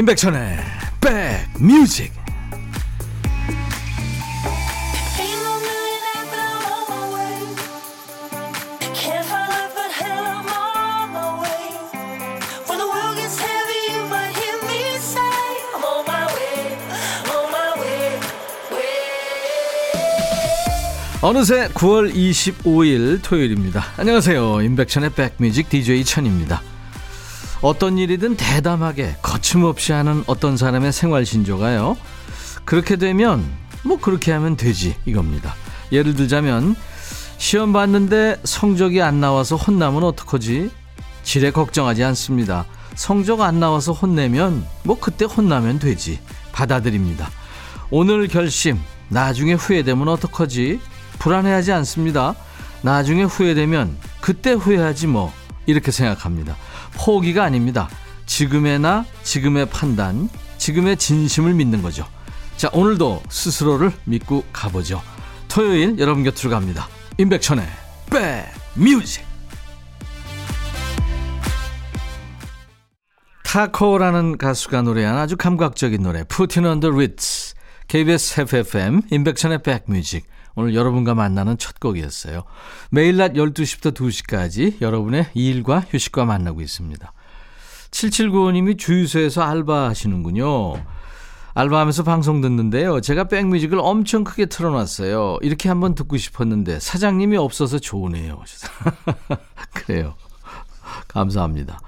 임백천의 백뮤직. 어느새 9월 25일 토요일입니다 안녕하세요 임백천의 백뮤직 DJ 천입니다 어떤 일이든 대담하게 거침없이 하는 어떤 사람의 생활 신조가요. 그렇게 되면 뭐 그렇게 하면 되지 이겁니다. 예를 들자면 시험 봤는데 성적이 안 나와서 혼나면 어떡하지? 지레 걱정하지 않습니다. 성적 안 나와서 혼내면 뭐 그때 혼나면 되지. 받아들입니다. 오늘 결심 나중에 후회되면 어떡하지? 불안해하지 않습니다. 나중에 후회되면 그때 후회하지 뭐. 이렇게 생각합니다 포기가 아닙니다. 지금의 나 지금의 판단 지금의 진심을 믿는 거죠. 자 오늘도 스스로를 믿고 가보죠. 토요일 여러분 곁으로 갑니다. 임백천의 백뮤직. 타코라는 가수가 노래한 아주 감각적인 노래 Puttin' on the Ritz KBS FFM 임백천의 백뮤직 오늘 여러분과 만나는 첫 곡이었어요. 매일 낮 12시부터 2시까지 여러분의 일과 휴식과 만나고 있습니다. 7795님이 주유소에서 알바하시는군요. 알바하면서 방송 듣는데요. 제가 백뮤직을 엄청 크게 틀어놨어요. 이렇게 한번 듣고 싶었는데 사장님이 없어서 좋으네요. 그래요. 감사합니다.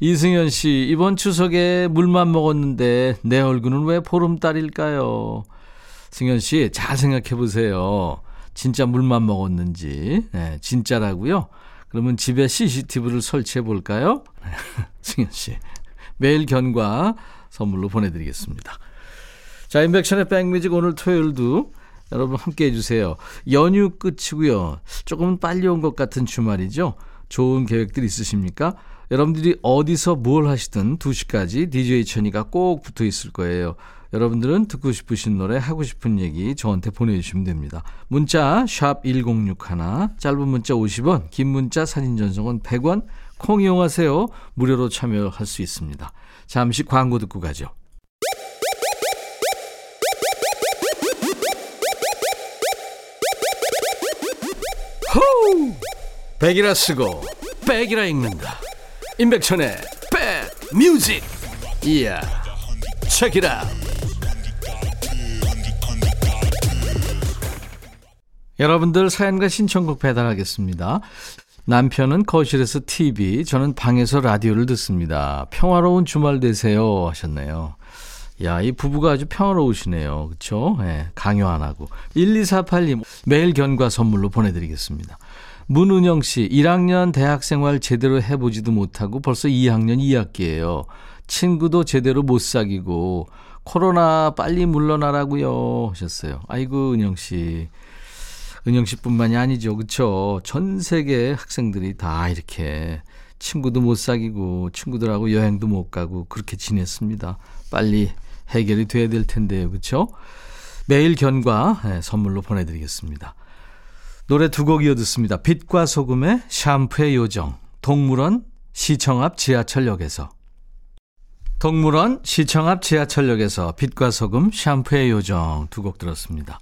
이승현 씨, 이번 추석에 물만 먹었는데 내 얼굴은 왜 보름달일까요? 승현 씨, 잘 생각해 보세요. 진짜 물만 먹었는지. 네, 진짜라고요? 그러면 집에 CCTV를 설치해 볼까요? 승현 씨. 매일 견과 선물로 보내드리겠습니다. 자, 인백션의 백뮤직 오늘 토요일도 여러분 함께 해주세요. 연휴 끝이고요. 조금 빨리 온 것 같은 주말이죠. 좋은 계획들 있으십니까? 여러분들이 어디서 뭘 하시든 2시까지 DJ 천이가 꼭 붙어 있을 거예요. 여러분들은 듣고 싶으신 노래, 하고 싶은 얘기 저한테 보내주시면 됩니다. 문자 1061, 짧은 문자 50원, 긴 문자 사진 전송은 100원, 콩 이용하세요. 무료로 참여할 수 있습니다. 잠시 광고 듣고 가죠. 호우! 백이라 쓰고 백이라 읽는다. 임백천의 백 뮤직. 이야. 체키라. 여러분들 사연과 신청곡 배달하겠습니다. 남편은 거실에서 TV, 저는 방에서 라디오를 듣습니다. 평화로운 주말 되세요 하셨네요. 야, 이 부부가 아주 평화로우시네요. 그쵸? 네, 강요 안 하고. 1248님, 매일 견과 선물로 보내 드리겠습니다. 문은영 씨, 1학년 대학 생활 제대로 해 보지도 못하고 벌써 2학년 2학기예요. 친구도 제대로 못 사귀고, 코로나 빨리 물러나라고요 하셨어요. 아이고, 은영 씨. 은영 씨뿐만이 아니죠. 그쵸? 전 세계 학생들이 다 이렇게 친구도 못 사귀고 친구들하고 여행도 못 가고 그렇게 지냈습니다. 빨리 해결이 돼야 될 텐데요. 그쵸? 매일 견과 네, 선물로 보내드리겠습니다. 노래 두 곡 이어 듣습니다. 빛과 소금의 샴푸의 요정, 동물원 시청 앞 지하철역에서 동물원 시청 앞 지하철역에서 빛과 소금 샴푸의 요정 두 곡 들었습니다.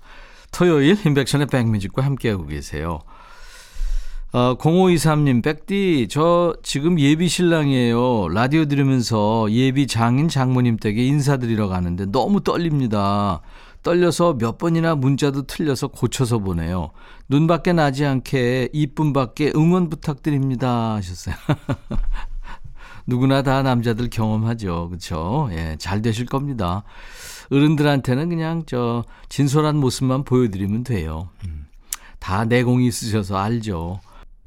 토요일 인백션의 백뮤직과 함께하고 계세요. 어, 0523님, 백디, 저 지금 예비 신랑이에요. 라디오 들으면서 예비 장인 장모님 댁에 인사드리러 가는데 너무 떨립니다. 떨려서 몇 번이나 문자도 틀려서 고쳐서 보내요. 눈밖에 나지 않게 이쁨밖에 응원 부탁드립니다. 하셨어요. 누구나 다 남자들 경험하죠. 그렇죠? 예, 잘 되실 겁니다. 어른들한테는 그냥 저 진솔한 모습만 보여드리면 돼요. 음, 다 내공이 있으셔서 알죠.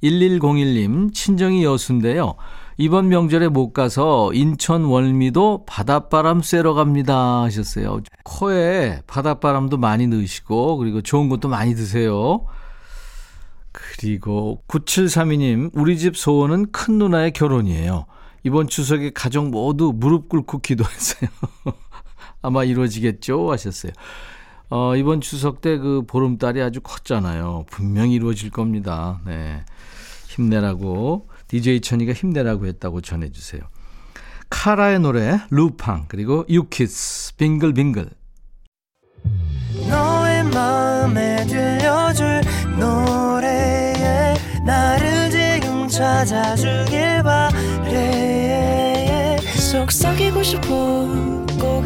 1101님, 친정이 여수인데요. 이번 명절에 못 가서 인천 월미도 바닷바람 쐬러 갑니다 하셨어요. 코에 바닷바람도 많이 넣으시고 그리고 좋은 것도 많이 드세요. 그리고 9732님, 우리 집 소원은 큰 누나의 결혼이에요. 이번 추석에 가족 모두 무릎 꿇고 기도했어요. 아마 이루어지겠죠? 하셨어요. 어, 이번 추석 때 그 보름달이 아주 컸잖아요. 분명히 이루어질 겁니다. 네. 힘내라고, DJ 천이가 힘내라고 했다고 전해주세요. 카라의 노래 루팡 그리고 유키스 빙글빙글 너의 마음에 들려줄 노래에 나를 지금 찾아주길 바래 속삭이고 싶어 꼭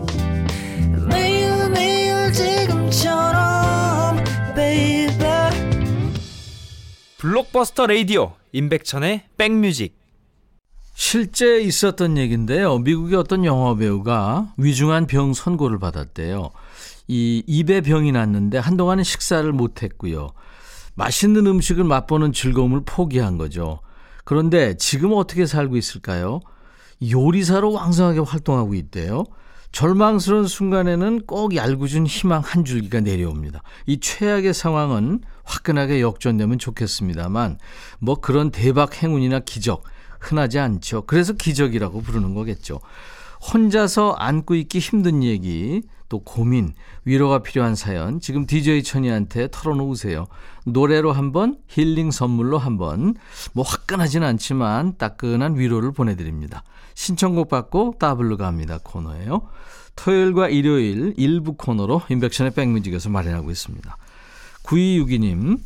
블록버스터 레이디오 임백천의 백뮤직 실제 있었던 얘기인데요. 미국의 어떤 영화 배우가 위중한 병 선고를 받았대요. 이 입에 병이 났는데 한동안은 식사를 못 했고요. 맛있는 음식을 맛보는 즐거움을 포기한 거죠. 그런데 지금 어떻게 살고 있을까요? 요리사로 왕성하게 활동하고 있대요. 절망스러운 순간에는 꼭 얄궂은 희망 한 줄기가 내려옵니다. 이 최악의 상황은 화끈하게 역전되면 좋겠습니다만, 뭐 그런 대박 행운이나 기적, 흔하지 않죠. 그래서 기적이라고 부르는 거겠죠. 혼자서 안고 있기 힘든 얘기, 또 고민, 위로가 필요한 사연, 지금 DJ 천이한테 털어놓으세요. 노래로 한번, 힐링 선물로 한번, 뭐 화끈하진 않지만 따끈한 위로를 보내드립니다. 신청곡 받고 따블로 갑니다 코너예요. 토요일과 일요일 일부 코너로 인백션의 백뮤직에서 마련하고 있습니다. 9262님,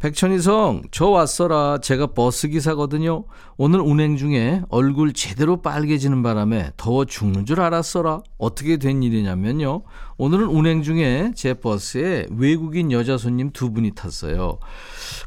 백천이성, 저 왔어라. 제가 버스 기사거든요. 오늘 운행 중에 얼굴 제대로 빨개지는 바람에 더워 죽는 줄 알았어라. 어떻게 된 일이냐면요. 오늘은 운행 중에 제 버스에 외국인 여자 손님 두 분이 탔어요.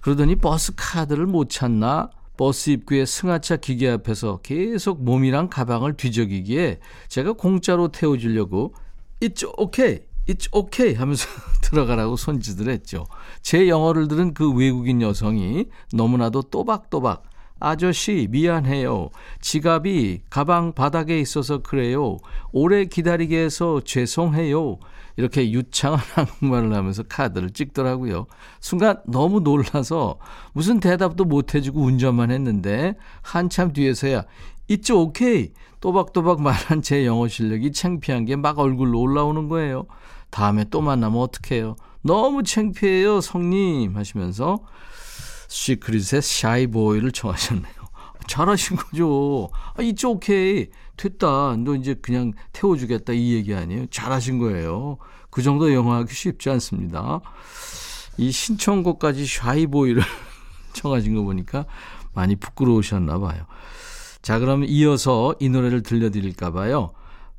그러더니 버스 카드를 못 찾나? 버스 입구에 승하차 기계 앞에서 계속 몸이랑 가방을 뒤적이기에 제가 공짜로 태워주려고 It's okay, it's okay 하면서 들어가라고 손짓을 했죠. 제 영어를 들은 그 외국인 여성이 너무나도 또박또박 아저씨 미안해요. 지갑이 가방 바닥에 있어서 그래요. 오래 기다리게 해서 죄송해요. 이렇게 유창한 한국말을 하면서 카드를 찍더라고요. 순간 너무 놀라서 무슨 대답도 못 해주고 운전만 했는데 한참 뒤에서야 It's okay. 또박또박 말한 제 영어 실력이 창피한 게 막 얼굴로 올라오는 거예요. 다음에 또 만나면 어떡해요. 너무 창피해요, 성님. 하시면서 시크릿의 샤이보이를 청하셨네요. 잘하신 거죠. 아, 이쪽 오케이. 됐다. 너 이제 그냥 태워주겠다. 이 얘기 아니에요. 잘하신 거예요. 그 정도 영어하기 쉽지 않습니다. 이 신청곡까지 샤이보이를 청하신 거 보니까 많이 부끄러우셨나 봐요. 자, 그럼 이어서 이 노래를 들려드릴까 봐요.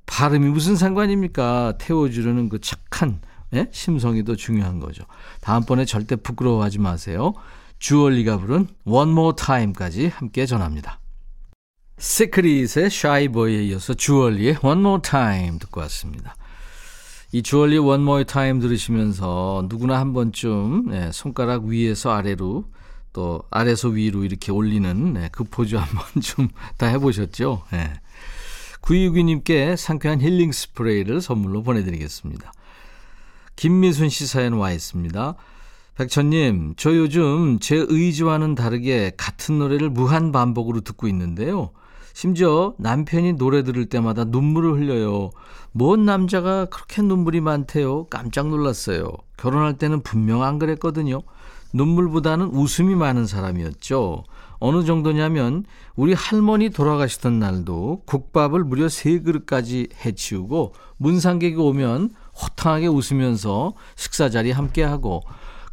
발음이 무슨 상관입니까? 태워주려는 그 착한 예? 심성이 더 중요한 거죠. 다음번에 절대 부끄러워하지 마세요. 주얼리가 부른 One More Time까지 함께 전합니다. 시크릿의 샤이보이에 이어서 주얼리의 One More Time 듣고 왔습니다. 이 주얼리 One More Time 들으시면서 누구나 한 번쯤 네, 손가락 위에서 아래로 또 아래서 위로 이렇게 올리는 네, 그 포즈 한 번쯤 다 해보셨죠? 네. 9262님께 상쾌한 힐링 스프레이를 선물로 보내드리겠습니다. 김미순 씨 사연 와 있습니다. 백천님, 저 요즘 제 의지와는 다르게 같은 노래를 무한 반복으로 듣고 있는데요. 심지어 남편이 노래 들을 때마다 눈물을 흘려요. 뭔 남자가 그렇게 눈물이 많대요. 깜짝 놀랐어요. 결혼할 때는 분명 안 그랬거든요. 눈물보다는 웃음이 많은 사람이었죠. 어느 정도냐면 우리 할머니 돌아가시던 날도 국밥을 무려 세 그릇까지 해치우고 문상객이 오면 호탕하게 웃으면서 식사 자리 함께하고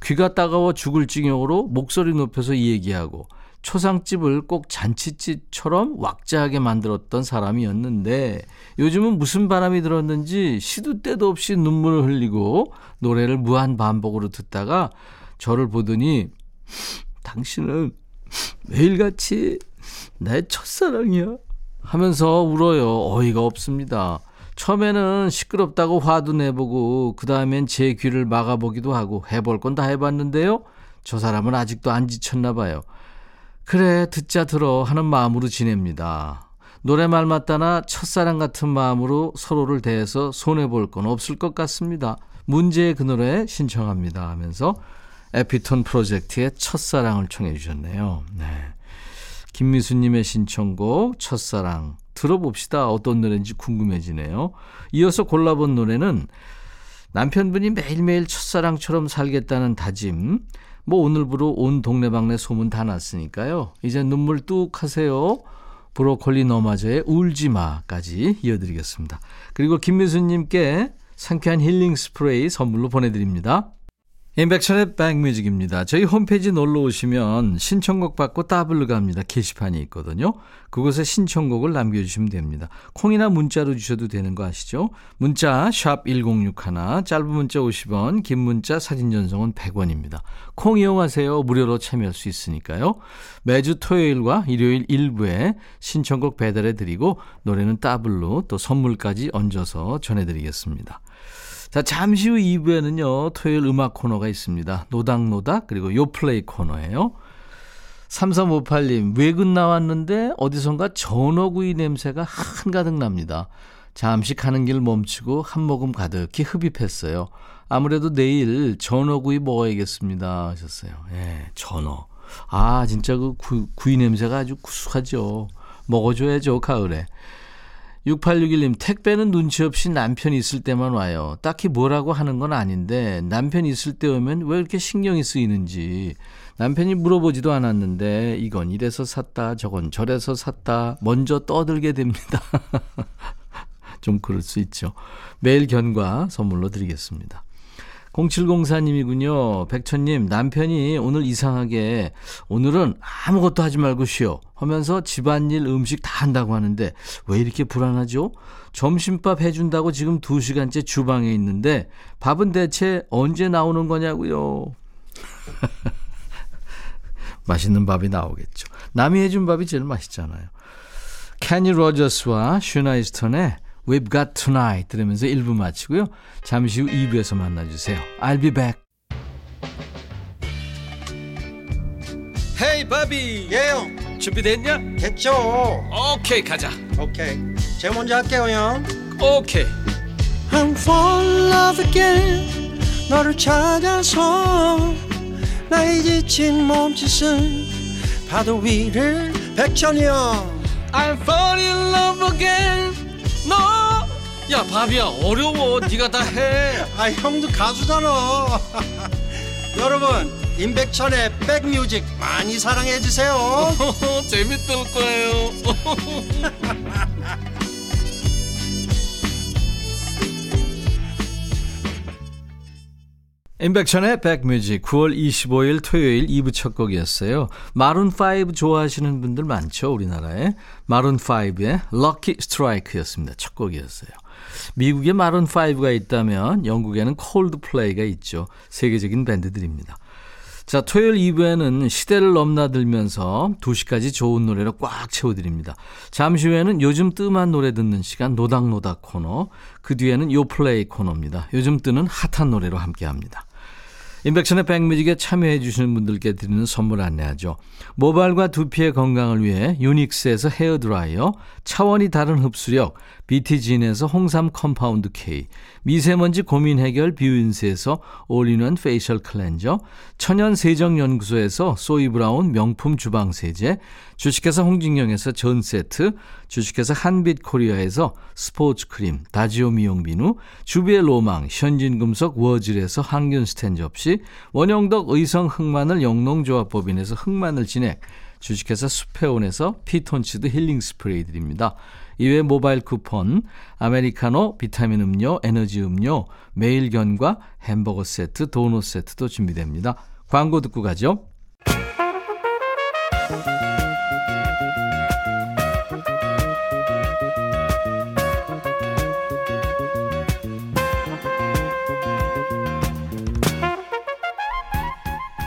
귀가 따가워 죽을 징역으로 목소리 높여서 얘기하고 초상집을 꼭 잔치집처럼 왁자하게 만들었던 사람이었는데 요즘은 무슨 바람이 들었는지 시도 때도 없이 눈물을 흘리고 노래를 무한 반복으로 듣다가 저를 보더니 당신은 매일같이 내 첫사랑이야 하면서 울어요. 어이가 없습니다. 처음에는 시끄럽다고 화도 내보고 그 다음엔 제 귀를 막아보기도 하고 해볼 건 다 해봤는데요. 저 사람은 아직도 안 지쳤나 봐요. 그래 듣자 들어 하는 마음으로 지냅니다. 노래말 맞다나 첫사랑 같은 마음으로 서로를 대해서 손해볼 건 없을 것 같습니다. 문제의 그 노래 신청합니다 하면서 에피톤 프로젝트의 첫사랑을 청해 주셨네요. 네. 김미수님의 신청곡 첫사랑 들어봅시다. 어떤 노래인지 궁금해지네요. 이어서 골라본 노래는 남편분이 매일매일 첫사랑처럼 살겠다는 다짐. 뭐 오늘부로 온 동네방네 소문 다 났으니까요. 이제 눈물 뚝 하세요. 브로콜리 너마저의 울지마까지 이어드리겠습니다. 그리고 김미수님께 상쾌한 힐링 스프레이 선물로 보내드립니다. 인백천의 백뮤직입니다. 저희 홈페이지 놀러 오시면 신청곡 받고 따블로 갑니다. 게시판이 있거든요. 그곳에 신청곡을 남겨주시면 됩니다. 콩이나 문자로 주셔도 되는 거 아시죠? 문자 1061, 짧은 문자 50원, 긴 문자 사진 전송은 100원입니다. 콩 이용하세요. 무료로 참여할 수 있으니까요. 매주 토요일과 일요일 일부에 신청곡 배달해 드리고 노래는 따블로 또 선물까지 얹어서 전해드리겠습니다. 자, 잠시 후 2부에는요, 토요일 음악 코너가 있습니다. 노닥노닥, 그리고 요플레이 코너예요. 3358님, 외근 나왔는데 어디선가 전어구이 냄새가 한가득 납니다. 잠시 가는 길 멈추고 한 모금 가득히 흡입했어요. 아무래도 내일 전어구이 먹어야겠습니다. 하셨어요. 예, 전어. 아, 진짜 그 구, 구이 냄새가 아주 구수하죠. 먹어줘야죠, 가을에. 6861님, 택배는 눈치 없이 남편 있을 때만 와요. 딱히 뭐라고 하는 건 아닌데, 남편 있을 때 오면 왜 이렇게 신경이 쓰이는지. 남편이 물어보지도 않았는데, 이건 이래서 샀다, 저건 저래서 샀다, 먼저 떠들게 됩니다. 좀 그럴 수 있죠. 매일 견과 선물로 드리겠습니다. 0704님이군요. 백천님, 남편이 오늘 이상하게 오늘은 아무것도 하지 말고 쉬어 하면서 집안일 음식 다 한다고 하는데 왜 이렇게 불안하죠? 점심밥 해준다고 지금 2시간째 주방에 있는데 밥은 대체 언제 나오는 거냐고요. 맛있는 밥이 나오겠죠. 남이 해준 밥이 제일 맛있잖아요. 케니 로저스와 쉬나 이스턴의 We've Got Tonight 들으면서 1부 마치고요. 잠시 후 2부에서 만나주세요. I'll be back. Hey 바비 예영 준비됐냐? 됐죠. 오케이 가자. 오케이. 제가 먼저 할게요 형. 오케이. I'm fall in love again. 너를 찾아서 나의 지친 몸짓은 파도 위를 백천이 형. I'm fall in love again. 너 야 바비야 어려워 네가 다해 아 형도 가수잖아 여러분 임백천의 백뮤직 많이 사랑해 주세요 재밌을 거예요 인백션의 백뮤직 9월 25일 토요일 2부 첫 곡이었어요. 마룬5 좋아하시는 분들 많죠, 우리나라에. 마룬5의 Lucky Strike였습니다. 첫 곡이었어요. 미국에 마룬 5가 있다면 영국에는 콜드플레이가 있죠. 세계적인 밴드들입니다. 자, 토요일 2부에는 시대를 넘나들면서 2시까지 좋은 노래로 꽉 채워드립니다. 잠시 후에는 요즘 뜸한 노래 듣는 시간 노닥노닥 코너, 그 뒤에는 요플레이 코너입니다. 요즘 뜨는 핫한 노래로 함께 합니다. 임백천의 백뮤직에 참여해 주시는 분들께 드리는 선물 안내하죠. 모발과 두피의 건강을 위해 유닉스에서 헤어드라이어, 차원이 다른 흡수력, BT진에서 홍삼 Compound K, 미세먼지 고민 해결 뷰인스에서 올인원 facial 클렌저, 천연 세정연구소에서 소이브라운 명품 주방 세제, 주식회사 홍진경에서 전 세트, 주식회사 한빛 코리아에서 스포츠 크림, 다지오 미용 비누, 주비의 로망, 현진금속 워즐에서 항균 스탠 접시, 원형덕 의성 흑마늘 영농조합법인에서 흑마늘 진액, 주식회사 수페온에서 피톤치드 힐링 스프레이 드립니다. 이외 모바일 쿠폰, 아메리카노, 비타민 음료, 에너지 음료, 매일 견과 햄버거 세트, 도넛 세트도 준비됩니다. 광고 듣고 가죠.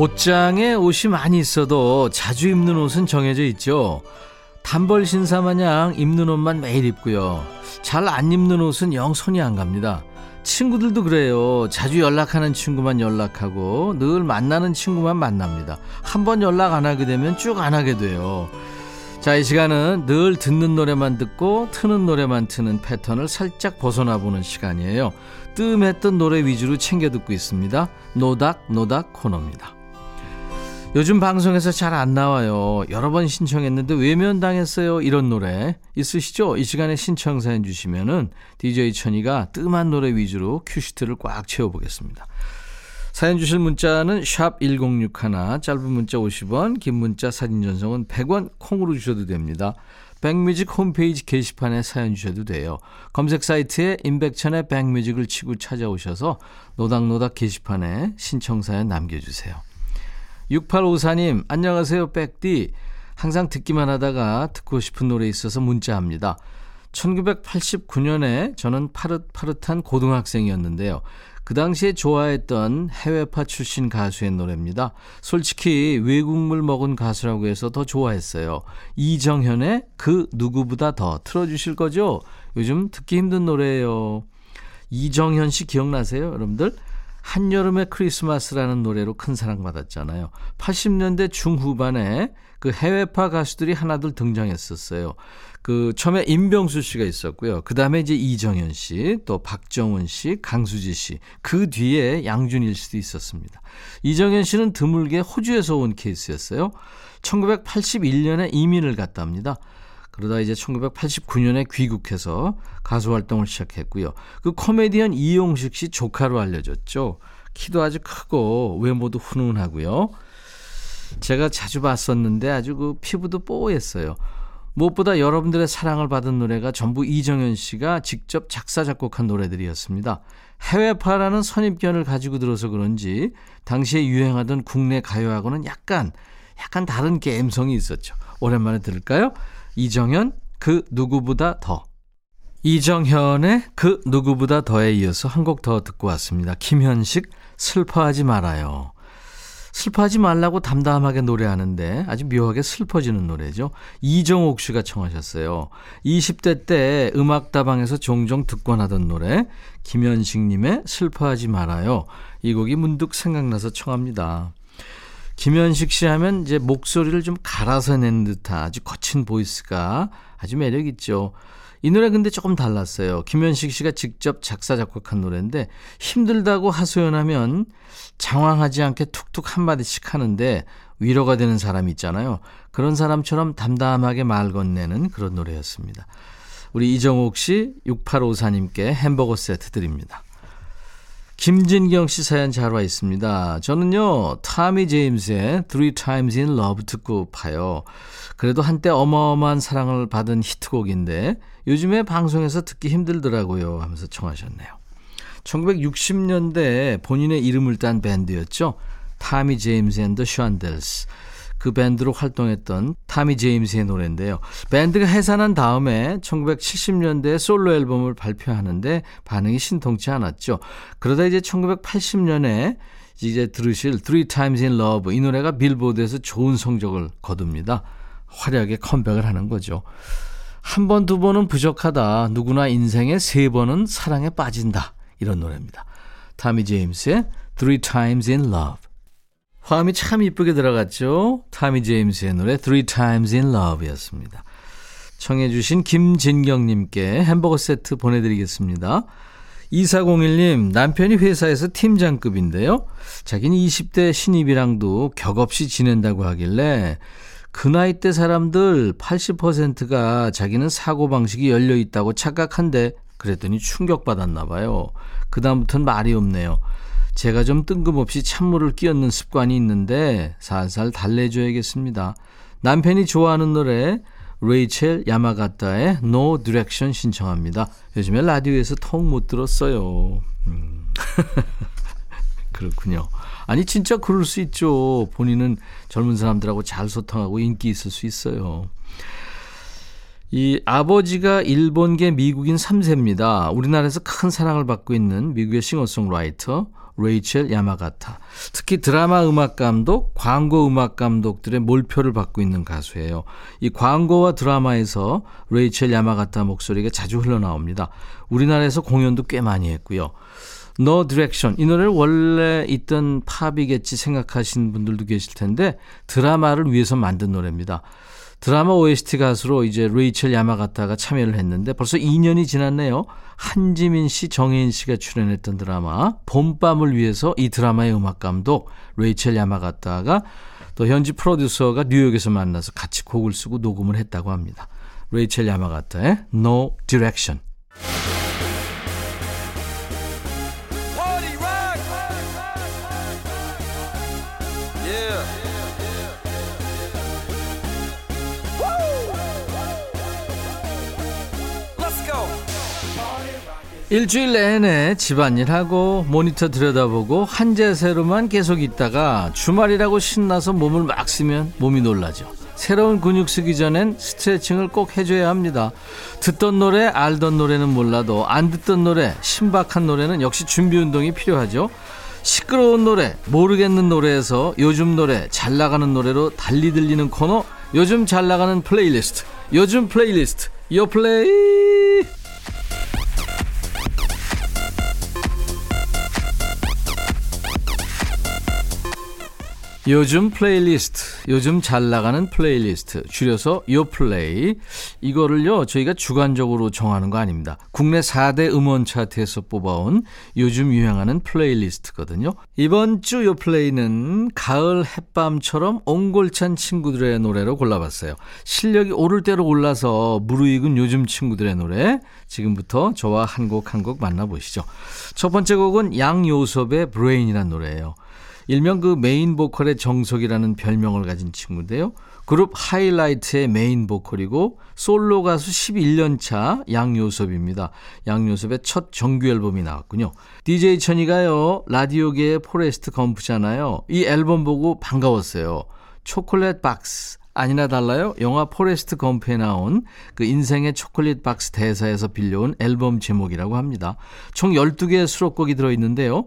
옷장에 옷이 많이 있어도 자주 입는 옷은 정해져 있죠. 단벌 신사 마냥 입는 옷만 매일 입고요. 잘 안 입는 옷은 영 손이 안 갑니다. 친구들도 그래요. 자주 연락하는 친구만 연락하고 늘 만나는 친구만 만납니다. 한 번 연락 안 하게 되면 쭉 안 하게 돼요. 자, 이 시간은 늘 듣는 노래만 듣고 트는 노래만 트는 패턴을 살짝 벗어나 보는 시간이에요. 뜸했던 노래 위주로 챙겨 듣고 있습니다. 노닥 노닥 코너입니다. 요즘 방송에서 잘 안 나와요. 여러 번 신청했는데 외면당했어요. 이런 노래 있으시죠? 이 시간에 신청 사연 주시면은 DJ 천이가 뜸한 노래 위주로 큐시트를 꽉 채워보겠습니다. 사연 주실 문자는 샵 1061, 짧은 문자 50원, 긴 문자 사진 전송은 100원 콩으로 주셔도 됩니다. 백뮤직 홈페이지 게시판에 사연 주셔도 돼요. 검색 사이트에 임백천의 백뮤직을 치고 찾아오셔서 노닥노닥 게시판에 신청 사연 남겨주세요. 6854님, 안녕하세요, 백디. 항상 듣기만 하다가 듣고 싶은 노래 있어서 문자합니다. 1989년에 저는 파릇파릇한 고등학생이었는데요. 그 당시에 좋아했던 해외파 출신 가수의 노래입니다. 솔직히 외국물 먹은 가수라고 해서 더 좋아했어요. 이정현의 그 누구보다 더 틀어주실 거죠? 요즘 듣기 힘든 노래예요. 이정현 씨 기억나세요, 여러분들? 한여름의 크리스마스라는 노래로 큰 사랑받았잖아요. 80년대 중후반에 그 해외파 가수들이 하나둘 등장했었어요. 그 처음에 임병수 씨가 있었고요. 그 다음에 이제 이정현 씨, 또 박정훈 씨, 강수지 씨. 그 뒤에 양준일 씨도 있었습니다. 이정현 씨는 드물게 호주에서 온 케이스였어요. 1981년에 이민을 갔다 합니다. 그러다 이제 1989년에 귀국해서 가수 활동을 시작했고요. 그 코미디언 이용식 씨 조카로 알려졌죠. 키도 아주 크고 외모도 훈훈하고요. 제가 자주 봤었는데 아주 그 피부도 뽀했어요. 무엇보다 여러분들의 사랑을 받은 노래가 전부 이정현 씨가 직접 작사 작곡한 노래들이었습니다. 해외파라는 선입견을 가지고 들어서 그런지 당시에 유행하던 국내 가요하고는 약간 약간 다른 게임성이 있었죠. 오랜만에 들을까요? 이정현 그 누구보다 더 이정현의 그 누구보다 더에 이어서 한 곡 더 듣고 왔습니다. 김현식 슬퍼하지 말아요. 슬퍼하지 말라고 담담하게 노래하는데 아주 묘하게 슬퍼지는 노래죠. 이정옥 씨가 청하셨어요. 20대 때 음악다방에서 종종 듣곤 하던 노래 김현식님의 슬퍼하지 말아요. 이 곡이 문득 생각나서 청합니다. 김현식 씨 하면 이제 목소리를 좀 갈아서 낸 듯한 아주 거친 보이스가 아주 매력 있죠. 이 노래 근데 조금 달랐어요. 김현식 씨가 직접 작사 작곡한 노래인데 힘들다고 하소연하면 장황하지 않게 툭툭 한마디씩 하는데 위로가 되는 사람이 있잖아요. 그런 사람처럼 담담하게 말 건네는 그런 노래였습니다. 우리 이정옥 씨 6854님께 햄버거 세트 드립니다. 김진경 씨 사연 잘 와 있습니다. 저는요, 타미 제임스의 Three Times in Love 듣고 파요. 그래도 한때 어마어마한 사랑을 받은 히트곡인데 요즘에 방송에서 듣기 힘들더라고요 하면서 청하셨네요. 1960년대 본인의 이름을 딴 밴드였죠. Tommy James and the Shondells. 그 밴드로 활동했던 타미 제임스의 노래인데요. 밴드가 해산한 다음에 1970년대에 솔로 앨범을 발표하는데 반응이 신통치 않았죠. 그러다 이제 1980년에 이제 들으실 Three Times in Love 이 노래가 빌보드에서 좋은 성적을 거둡니다. 화려하게 컴백을 하는 거죠. 한 번, 두 번은 부족하다. 누구나 인생에 세 번은 사랑에 빠진다. 이런 노래입니다. 타미 제임스의 Three Times in Love. 화음이 참 이쁘게 들어갔죠. 타미 제임스의 노래 Three Times in Love였습니다. 청해 주신 김진경님께 햄버거 세트 보내드리겠습니다. 2401님, 남편이 회사에서 팀장급인데요. 자기는 20대 신입이랑도 격없이 지낸다고 하길래 그 나이 대 사람들 80%가 자기는 사고방식이 열려 있다고 착각한데 그랬더니 충격받았나 봐요. 그다음부터는 말이 없네요. 제가 좀 뜬금없이 찬물을 끼얹는 습관이 있는데 살살 달래줘야겠습니다. 남편이 좋아하는 노래 레이첼 야마가타의 No Direction 신청합니다. 요즘에 라디오에서 통 못 들었어요. 음. 그렇군요. 아니 진짜 그럴 수 있죠. 본인은 젊은 사람들하고 잘 소통하고 인기 있을 수 있어요. 이 아버지가 일본계 미국인 3세입니다. 우리나라에서 큰 사랑을 받고 있는 미국의 싱어송라이터 레이첼 야마가타. 특히 드라마 음악 감독, 광고 음악 감독들의 몰표를 받고 있는 가수예요. 이 광고와 드라마에서 레이첼 야마가타 목소리가 자주 흘러나옵니다. 우리나라에서 공연도 꽤 많이 했고요. No Direction. 이 노래를 원래 있던 팝이겠지 생각하시는 분들도 계실 텐데 드라마를 위해서 만든 노래입니다. 드라마 OST 가수로 이제 레이첼 야마가타가 참여를 했는데 벌써 2년이 지났네요. 한지민 씨, 정해인 씨가 출연했던 드라마 봄밤을 위해서 이 드라마의 음악 감독 레이첼 야마가타가 또 현지 프로듀서가 뉴욕에서 만나서 같이 곡을 쓰고 녹음을 했다고 합니다. 레이첼 야마가타의 No Direction. 일주일 내내 집안일하고 모니터 들여다보고 한 자세로만 계속 있다가 주말이라고 신나서 몸을 막 쓰면 몸이 놀라죠. 새로운 근육 쓰기 전엔 스트레칭을 꼭 해줘야 합니다. 듣던 노래, 알던 노래는 몰라도 안 듣던 노래, 신박한 노래는 역시 준비 운동이 필요하죠. 시끄러운 노래, 모르겠는 노래에서 요즘 노래, 잘 나가는 노래로 달리 들리는 코너, 요즘 잘 나가는 플레이리스트, 요즘 플레이리스트, 요 플레이! 요즘 플레이리스트, 요즘 잘 나가는 플레이리스트, 줄여서 요플레이. 이거를요, 저희가 주관적으로 정하는 거 아닙니다. 국내 4대 음원 차트에서 뽑아온 요즘 유행하는 playlist거든요. 이번 주 요플레이는 가을 햇밤처럼 옹골찬 친구들의 노래로 골라봤어요. 실력이 오를 대로 올라서 무르익은 요즘 친구들의 노래. 지금부터 저와 한 곡 한 곡 만나보시죠. 첫 번째 곡은 양요섭의 Brain이라는 노래예요. 일명 그 메인 보컬의 정석이라는 별명을 가진 친구인데요. 그룹 하이라이트의 메인 보컬이고 솔로 가수 11년 차 양요섭입니다. 양요섭의 첫 정규 앨범이 나왔군요. DJ 천이가요. 라디오계의 포레스트 검프잖아요. 이 앨범 보고 반가웠어요. Chocolate Box 아니나 달라요. 영화 포레스트 검프에 나온 그 인생의 초콜릿 박스 대사에서 빌려온 앨범 제목이라고 합니다. 총 12개의 수록곡이 들어있는데요.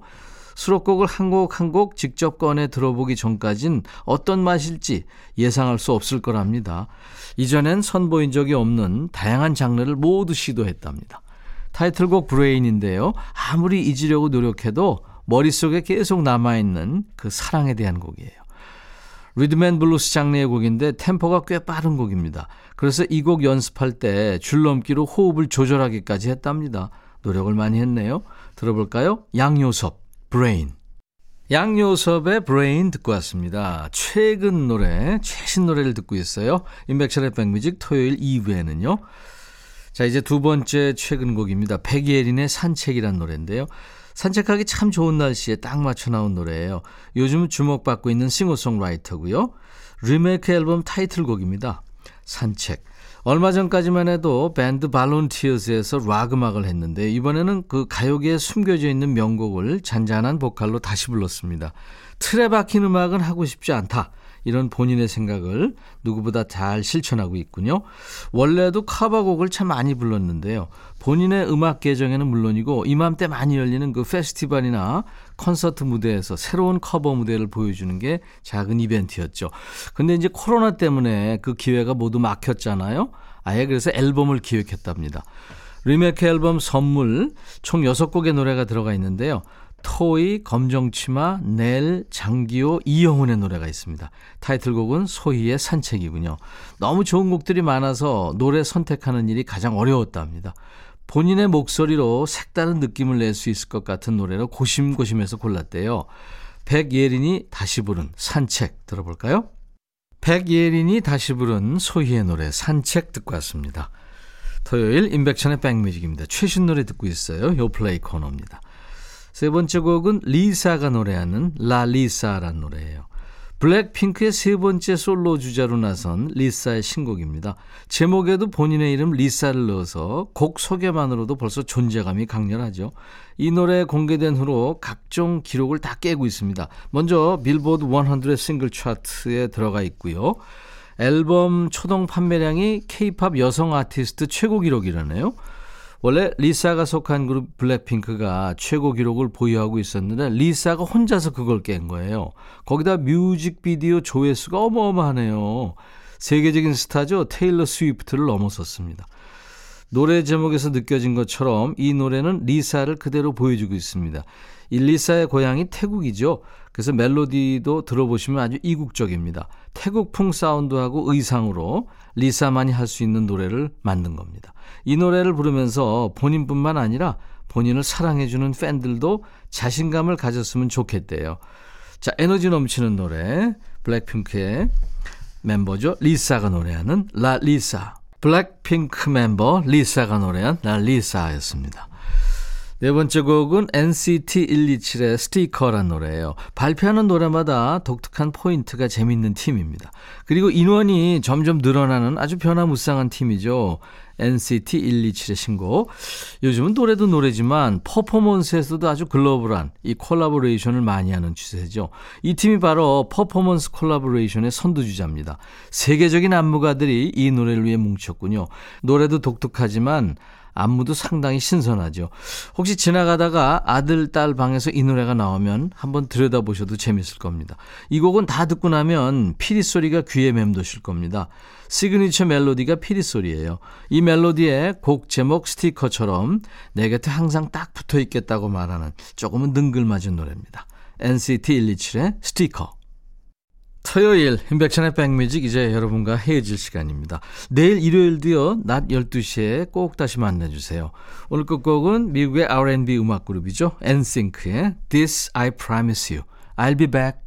수록곡을 한 곡 한 곡 직접 꺼내 들어보기 전까진 어떤 맛일지 예상할 수 없을 거랍니다. 이전엔 선보인 적이 없는 다양한 장르를 모두 시도했답니다. 타이틀곡 Brain인데요. 아무리 잊으려고 노력해도 머릿속에 계속 남아있는 그 사랑에 대한 곡이에요. 리듬 앤 블루스 장르의 곡인데 템포가 꽤 빠른 곡입니다. 그래서 이 곡 연습할 때 줄넘기로 호흡을 조절하기까지 했답니다. 노력을 많이 했네요. 들어볼까요? 양요섭. 브레인. 양요섭의 브레인 듣고 왔습니다. 최근 노래, 최신 노래를 듣고 있어요. 임백천의 백뮤직 토요일 2부에는요. 자, 이제 두 번째 최근 곡입니다. 백예린의 산책이란 노래인데요. 산책하기 참 좋은 날씨에 딱 맞춰 나온 노래예요. 요즘 주목받고 있는 싱어송라이터고요. 리메이크 앨범 타이틀곡입니다. 산책. 얼마 전까지만 해도 밴드 발룬티어스에서 락 음악을 했는데 이번에는 그 가요계에 숨겨져 있는 명곡을 잔잔한 보컬로 다시 불렀습니다. 틀에 박힌 음악은 하고 싶지 않다. 이런 본인의 생각을 누구보다 잘 실천하고 있군요. 원래도 커버곡을 참 많이 불렀는데요. 본인의 음악 계정에는 물론이고 이맘때 많이 열리는 그 페스티벌이나 콘서트 무대에서 새로운 커버 무대를 보여주는 게 작은 이벤트였죠. 근데 이제 코로나 때문에 그 기회가 모두 막혔잖아요. 아예 그래서 앨범을 기획했답니다. 리메이크 앨범 선물 총 6곡의 노래가 들어가 있는데요. 토이, 검정치마, 넬, 장기호, 이영훈의 노래가 있습니다. 타이틀곡은 소희의 산책이군요. 너무 좋은 곡들이 많아서 노래 선택하는 일이 가장 어려웠답니다. 본인의 목소리로 색다른 느낌을 낼 수 있을 것 같은 노래로 고심고심해서 골랐대요. 백예린이 다시 부른 산책 들어볼까요? 백예린이 다시 부른 소히의 노래 산책 듣고 왔습니다. 토요일 임백천의 백뮤직입니다. 최신 노래 듣고 있어요. 요플레이 코너입니다. 세 번째 곡은 리사가 노래하는 LALISA란 노래예요. 블랙핑크의 세 번째 솔로 주자로 나선 리사의 신곡입니다. 제목에도 본인의 이름 리사를 넣어서 곡 소개만으로도 벌써 존재감이 강렬하죠. 이 노래 공개된 후로 각종 기록을 다 깨고 있습니다. 먼저 빌보드 100 싱글 차트에 들어가 있고요. 앨범 초동 판매량이 케이팝 여성 아티스트 최고 기록이라네요. 원래 리사가 속한 그룹 블랙핑크가 최고 기록을 보유하고 있었는데 리사가 혼자서 그걸 깬 거예요. 거기다 뮤직비디오 조회수가 어마어마하네요. 세계적인 스타죠. 테일러 스위프트를 넘어섰습니다. 노래 제목에서 느껴진 것처럼 이 노래는 리사를 그대로 보여주고 있습니다. 이 리사의 고향이 태국이죠. 그래서 멜로디도 들어보시면 아주 이국적입니다. 태국풍 사운드하고 의상으로 리사만이 할 수 있는 노래를 만든 겁니다. 이 노래를 부르면서 본인뿐만 아니라 본인을 사랑해주는 팬들도 자신감을 가졌으면 좋겠대요. 자, 에너지 넘치는 노래, 블랙핑크의 멤버죠. 리사가 노래하는 LALISA. 블랙핑크 멤버 리사가 노래한 LALISA였습니다. 네 번째 곡은 NCT 127의 스티커란 노래예요. 발표하는 노래마다 독특한 포인트가 재밌는 팀입니다. 그리고 인원이 점점 늘어나는 아주 변화무쌍한 팀이죠. NCT 127의 신곡. 요즘은 노래도 노래지만 퍼포먼스에서도 아주 글로벌한 이 콜라보레이션을 많이 하는 추세죠. 이 팀이 바로 퍼포먼스 콜라보레이션의 선두주자입니다. 세계적인 안무가들이 이 노래를 위해 뭉쳤군요. 노래도 독특하지만 안무도 상당히 신선하죠. 혹시 지나가다가 아들, 딸 방에서 이 노래가 나오면 한번 들여다보셔도 재밌을 겁니다. 이 곡은 다 듣고 나면 피리 소리가 귀에 맴도실 겁니다. 시그니처 멜로디가 피리 소리예요. 이 멜로디에 곡 제목 스티커처럼 내 곁에 항상 딱 붙어 있겠다고 말하는 조금은 능글맞은 노래입니다. NCT 127의 스티커. 토요일 인백천의 백뮤직 이제 여러분과 헤어질 시간입니다. 내일 일요일도요. 낮 12시에 꼭 다시 만나주세요. 오늘 끝곡은 미국의 R&B 음악 그룹이죠. NSYNC의 This I Promise You. I'll be back.